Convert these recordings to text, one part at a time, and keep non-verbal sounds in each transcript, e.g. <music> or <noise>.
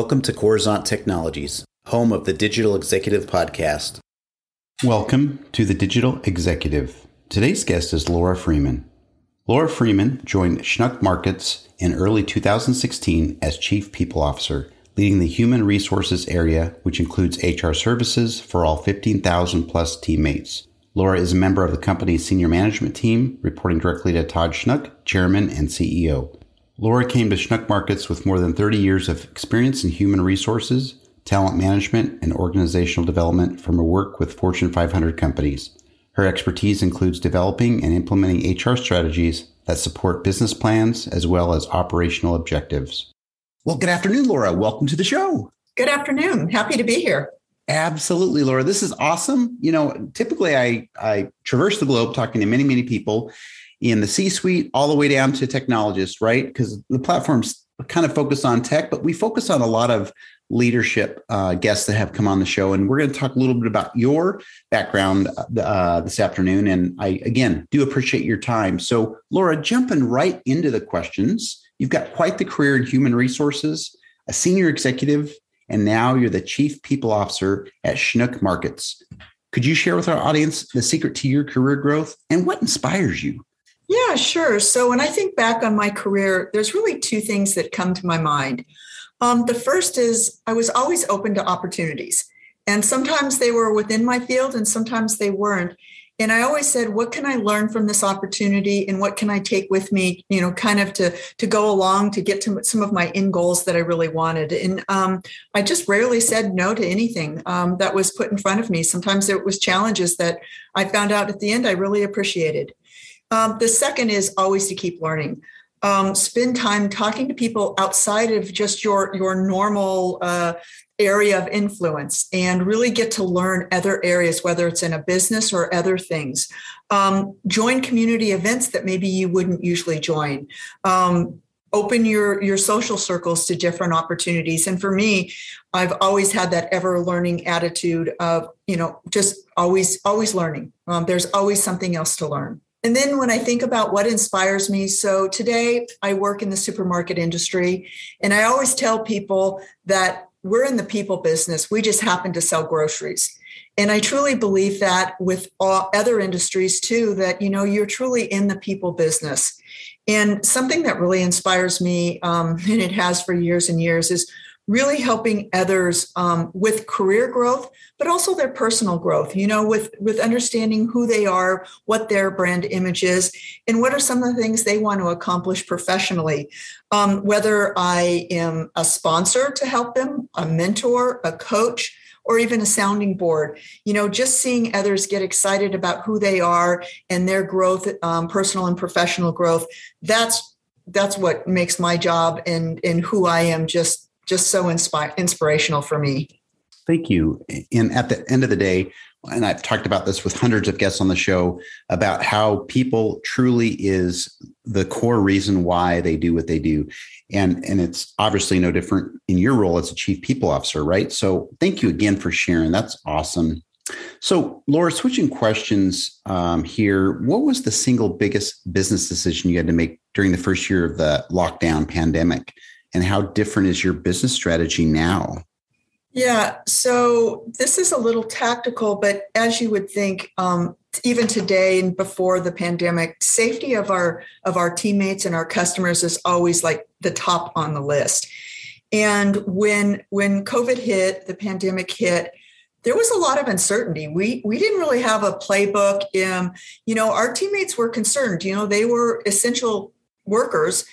Welcome to Coruzant Technologies, home of the Digital Executive Podcast. Welcome to the Digital Executive. Today's guest is Laura Freeman. Laura Freeman joined Schnuck Markets in early 2016 as Chief People Officer, leading the human resources area, which includes HR services for all 15,000 plus teammates. Laura is a member of the company's senior management team, reporting directly to Todd Schnuck, Chairman and CEO. Laura came to Schnuck Markets with more than 30 years of experience in human resources, talent management, and organizational development from her work with Fortune 500 companies. Her expertise includes developing and implementing HR strategies that support business plans as well as operational objectives. Well, good afternoon, Laura. Welcome to the show. Good afternoon. Happy to be here. Absolutely, Laura. This is awesome. You know, typically I I traverse the globe talking to many, many people in the C suite all the way down to technologists, right? Because the platforms kind of focus on tech, but we focus on a lot of leadership uh, guests that have come on the show. And we're going to talk a little bit about your background uh, this afternoon. And I, again, do appreciate your time. So, Laura, jumping right into the questions, you've got quite the career in human resources, a senior executive, and now you're the chief people officer at Schnuck Markets. Could you share with our audience the secret to your career growth and what inspires you? Yeah, sure. So when I think back on my career, there's really two things that come to my mind. Um, the first is I was always open to opportunities, and sometimes they were within my field, and sometimes they weren't. And I always said, "What can I learn from this opportunity, and what can I take with me? You know, kind of to to go along to get to some of my end goals that I really wanted." And um, I just rarely said no to anything um, that was put in front of me. Sometimes it was challenges that I found out at the end I really appreciated. Um, the second is always to keep learning. Um, spend time talking to people outside of just your your normal uh, area of influence and really get to learn other areas whether it's in a business or other things. Um, join community events that maybe you wouldn't usually join. Um, open your your social circles to different opportunities. And for me i've always had that ever learning attitude of you know just always always learning. Um, there's always something else to learn and then when I think about what inspires me, so today I work in the supermarket industry, and I always tell people that we're in the people business. We just happen to sell groceries. And I truly believe that with all other industries too, that you know you're truly in the people business. And something that really inspires me, um, <laughs> and it has for years and years, is really helping others um, with career growth but also their personal growth you know with with understanding who they are what their brand image is and what are some of the things they want to accomplish professionally. Um, whether i am a sponsor to help them a mentor a coach or even a sounding board you know just seeing others get excited about who they are and their growth um, personal and professional growth that's that's what makes my job and and who i am just just so inspi- inspirational for me. Thank you. And at the end of the day, and I've talked about this with hundreds of guests on the show about how people truly is the core reason why they do what they do. And, and it's obviously no different in your role as a chief people officer, right? So thank you again for sharing. That's awesome. So, Laura, switching questions um, here, what was the single biggest business decision you had to make during the first year of the lockdown pandemic? And how different is your business strategy now? Yeah, so this is a little tactical, but as you would think, um, even today and before the pandemic, safety of our of our teammates and our customers is always like the top on the list. And when when COVID hit, the pandemic hit, there was a lot of uncertainty. We we didn't really have a playbook. Um, you know, our teammates were concerned. You know, they were essential workers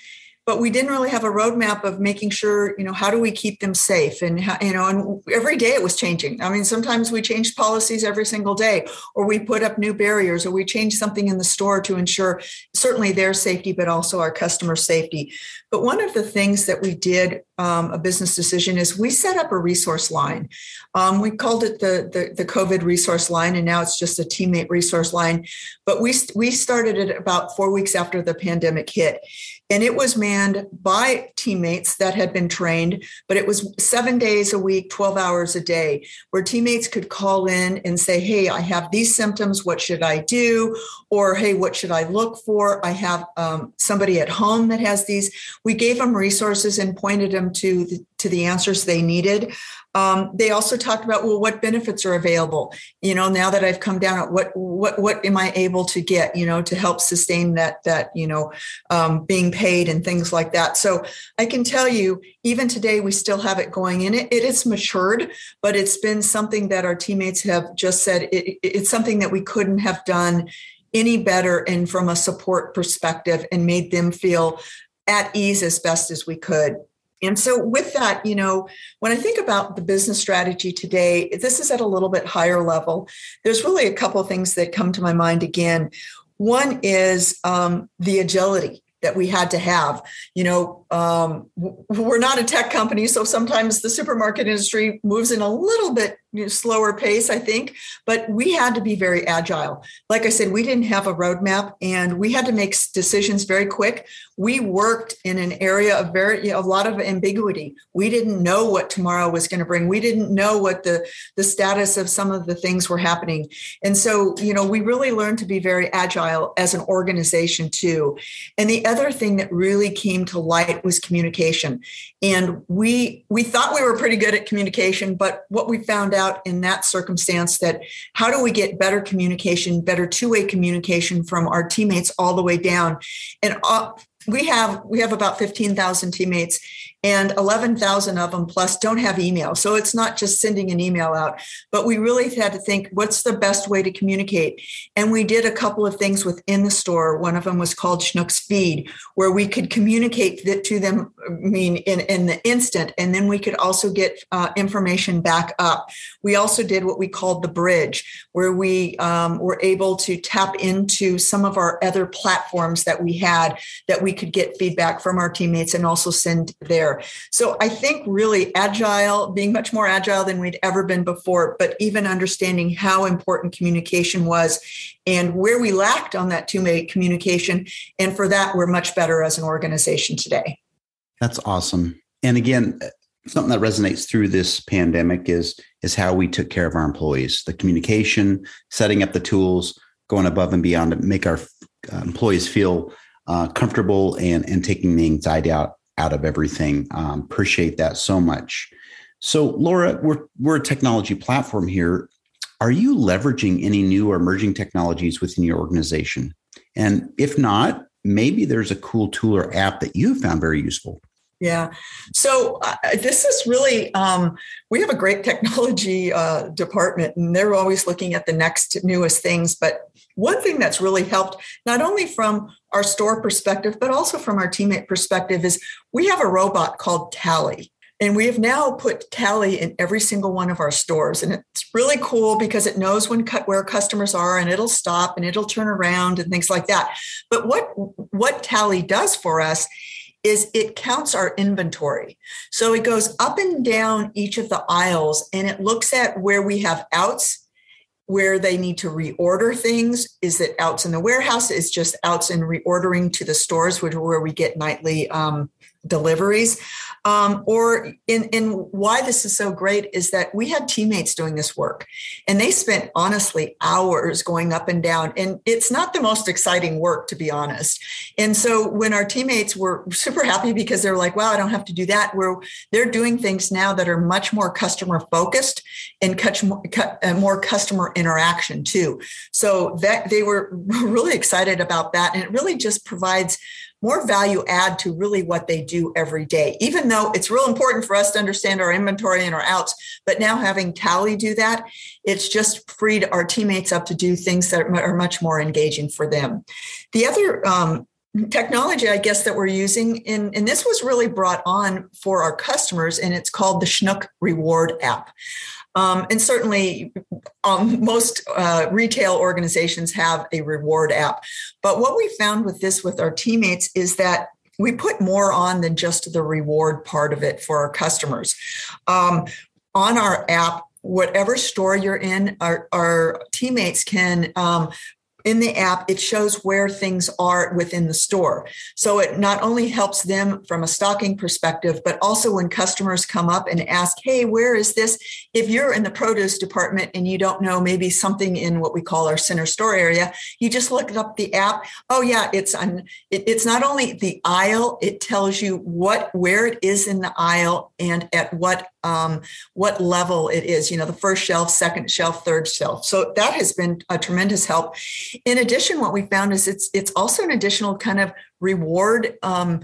but we didn't really have a roadmap of making sure you know how do we keep them safe and how, you know and every day it was changing. I mean sometimes we changed policies every single day or we put up new barriers or we changed something in the store to ensure certainly their safety but also our customer safety but one of the things that we did um, a business decision is we set up a resource line. Um, we called it the, the, the covid resource line and now it's just a teammate resource line. But we we started it about four weeks after the pandemic hit. And it was manned by teammates that had been trained but it was seven days a week 12 hours a day where teammates could call in and say hey i have these symptoms what should i do? Or hey what should i look for? I have um, somebody at home that has these we gave them resources and pointed them to the, to the answers they needed. Um, they also talked about well, what benefits are available. You know, now that I've come down, what what what am I able to get? You know, to help sustain that that you know um, being paid and things like that. So I can tell you, even today, we still have it going in. It it is matured, but it's been something that our teammates have just said it, it's something that we couldn't have done any better and from a support perspective and made them feel at ease as best as we could. And so, with that, you know, when I think about the business strategy today, this is at a little bit higher level. There's really a couple things that come to my mind again. One is um, the agility that we had to have. You know, um, we're not a tech company, so sometimes the supermarket industry moves in a little bit slower pace, I think, but we had to be very agile. Like I said, we didn't have a roadmap and we had to make decisions very quick. We worked in an area of very you know, a lot of ambiguity. We didn't know what tomorrow was going to bring. We didn't know what the the status of some of the things were happening. And so, you know, we really learned to be very agile as an organization too. And the other thing that really came to light was communication. And we we thought we were pretty good at communication, but what we found out out in that circumstance that how do we get better communication, better two way communication from our teammates all the way down? And uh, we have we have about 15,000 teammates and 11,000 of them plus don't have email. So it's not just sending an email out, but we really had to think what's the best way to communicate. And we did a couple of things within the store. One of them was called Schnucks Feed, where we could communicate to them, I mean, in, in the instant. And then we could also get uh, information back up. We also did what we called the bridge, where we um, were able to tap into some of our other platforms that we had that we could get feedback from our teammates and also send there. So I think really agile, being much more agile than we'd ever been before, but even understanding how important communication was and where we lacked on that two way communication. And for that, we're much better as an organization today. That's awesome. And again, something that resonates through this pandemic is is how we took care of our employees the communication setting up the tools going above and beyond to make our uh, employees feel uh, comfortable and and taking the anxiety out out of everything. Um, appreciate that so much. So, Laura, we're we're a technology platform here. Are you leveraging any new or emerging technologies within your organization? And if not, maybe there's a cool tool or app that you found very useful. Yeah. So uh, this is really, um, we have a great technology uh, department and they're always looking at the next newest things. But one thing that's really helped, not only from our store perspective, but also from our teammate perspective, is we have a robot called Tally. And we have now put Tally in every single one of our stores. And it's really cool because it knows when where customers are and it'll stop and it'll turn around and things like that. But what, what Tally does for us is it counts our inventory. So it goes up and down each of the aisles and it looks at where we have outs where they need to reorder things. Is it outs in the warehouse? Is just outs in reordering to the stores, which where we get nightly um, deliveries. Um, or in, in why this is so great is that we had teammates doing this work and they spent honestly hours going up and down. And it's not the most exciting work, to be honest. And so when our teammates were super happy because they're like, wow, I don't have to do that, where they're doing things now that are much more customer focused and catch more customer interaction too. So that they were <laughs> really excited about that. And it really just provides more value add to really what they do every day, even though it's real important for us to understand our inventory and our outs. But now having Tally do that, it's just freed our teammates up to do things that are much more engaging for them. The other um, technology i guess that we're using and, and this was really brought on for our customers and it's called the Schnuck reward app um, and certainly, um, most uh, retail organizations have a reward app. But what we found with this with our teammates is that we put more on than just the reward part of it for our customers. Um, on our app, whatever store you're in, our, our teammates can um, in the app, it shows where things are within the store. So it not only helps them from a stocking perspective, but also when customers come up and ask, hey, where is this? If you're in the produce department and you don't know maybe something in what we call our center store area, you just look up the app. Oh, yeah, it's on, it, it's not only the aisle, it tells you what, where it is in the aisle and at what um, what level it is, you know, the first shelf, second shelf, third shelf. So that has been a tremendous help. In addition, what we found is it's it's also an additional kind of reward um,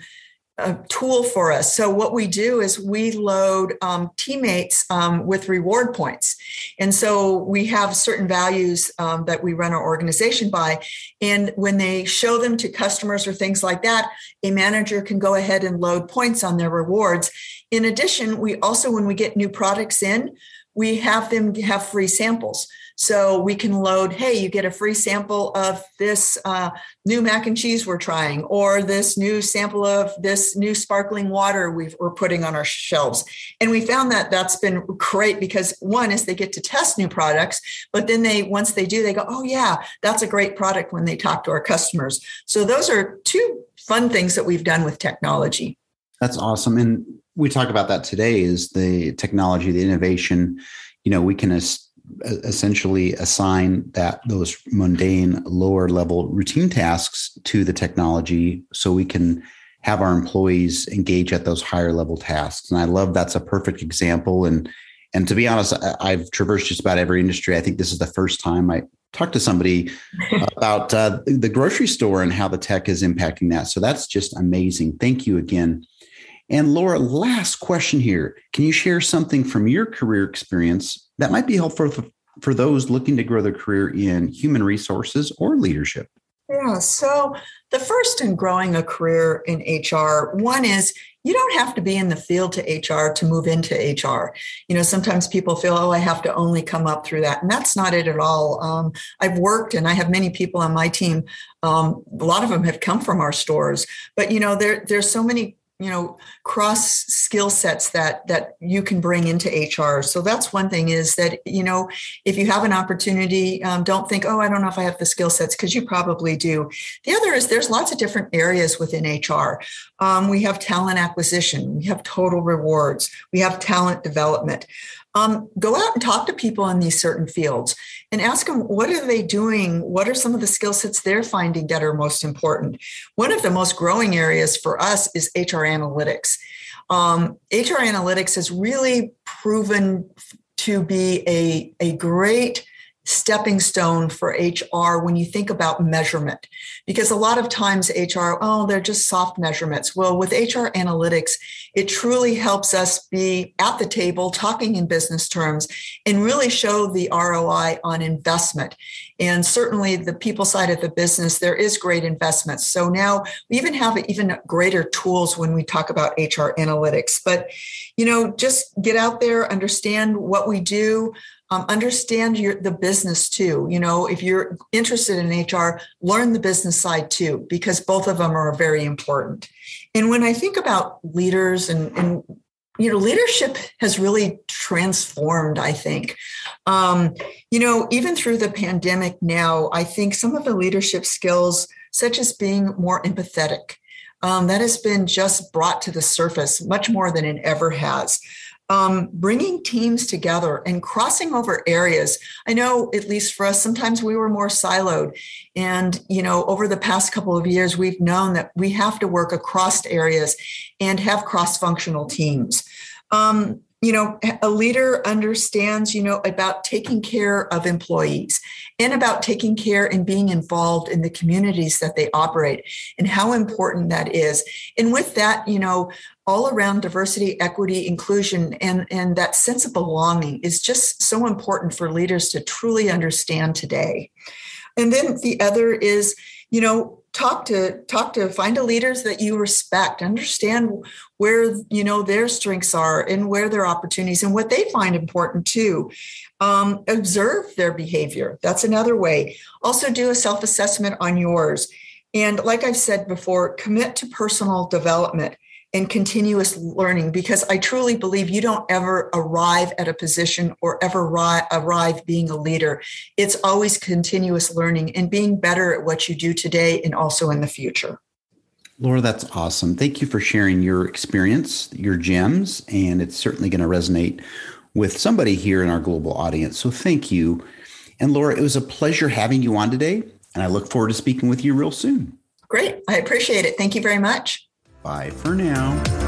tool for us. So what we do is we load um, teammates um, with reward points, and so we have certain values um, that we run our organization by. And when they show them to customers or things like that, a manager can go ahead and load points on their rewards. In addition, we also when we get new products in, we have them have free samples. So we can load, hey, you get a free sample of this uh, new mac and cheese we're trying, or this new sample of this new sparkling water we are putting on our shelves. And we found that that's been great because one is they get to test new products, but then they, once they do, they go, oh, yeah, that's a great product when they talk to our customers. So those are two fun things that we've done with technology. That's awesome. And we talk about that today is the technology, the innovation. You know, we can essentially assign that those mundane lower level routine tasks to the technology so we can have our employees engage at those higher level tasks. And i love that's a perfect example. And and to be honest i've traversed just about every industry. I think this is the first time i talked to somebody <laughs> about uh, the grocery store and how the tech is impacting that. So that's just amazing. Thank you again and Laura, last question here. Can you share something from your career experience that might be helpful for, for those looking to grow their career in human resources or leadership? Yeah. So, the first in growing a career in HR, one is you don't have to be in the field to HR to move into HR. You know, sometimes people feel, oh, I have to only come up through that. And that's not it at all. Um, I've worked and I have many people on my team. Um, a lot of them have come from our stores, but you know, there, there's so many you know cross skill sets that that you can bring into hr so that's one thing is that you know if you have an opportunity um, don't think oh i don't know if i have the skill sets because you probably do. The other is there's lots of different areas within hr um, we have talent acquisition. We have total rewards. We have talent development. Um, go out and talk to people in these certain fields and ask them what are they doing? What are some of the skill sets they're finding that are most important? One of the most growing areas for us is hr analytics. Um, hr analytics has really proven to be a, a great stepping stone for HR when you think about measurement. Because a lot of times HR, oh, they're just soft measurements. Well, with HR analytics, it truly helps us be at the table talking in business terms and really show the ROI on investment. And certainly the people side of the business, there is great investment. So now we even have even greater tools when we talk about HR analytics. But, you know, just get out there, understand what we do, um, understand your the business too. You know if you're interested in hr learn the business side too because both of them are very important. And when i think about leaders and, and you know leadership has really transformed i think. Um, you know even through the pandemic now i think some of the leadership skills such as being more empathetic um, that has been just brought to the surface much more than it ever has um, bringing teams together and crossing over areas. I know, at least for us, sometimes we were more siloed. And, you know, over the past couple of years, we've known that we have to work across areas and have cross functional teams. Um, you know, a leader understands, you know, about taking care of employees and about taking care and being involved in the communities that they operate and how important that is. And with that, you know, all around diversity, equity, inclusion, and, and that sense of belonging is just so important for leaders to truly understand today. And then the other is, you know, talk to talk to find a leaders that you respect understand where you know their strengths are and where their opportunities and what they find important too. Um, observe their behavior. That's another way. Also do a self-assessment on yours. And like i've said before commit to personal development and continuous learning because I truly believe you don't ever arrive at a position or ever ri- arrive being a leader. It's always continuous learning and being better at what you do today and also in the future. Laura, that's awesome. Thank you for sharing your experience, your gems, and it's certainly going to resonate with somebody here in our global audience. So thank you. And Laura, it was a pleasure having you on today, and I look forward to speaking with you real soon. Great. I appreciate it. Thank you very much. Bye for now.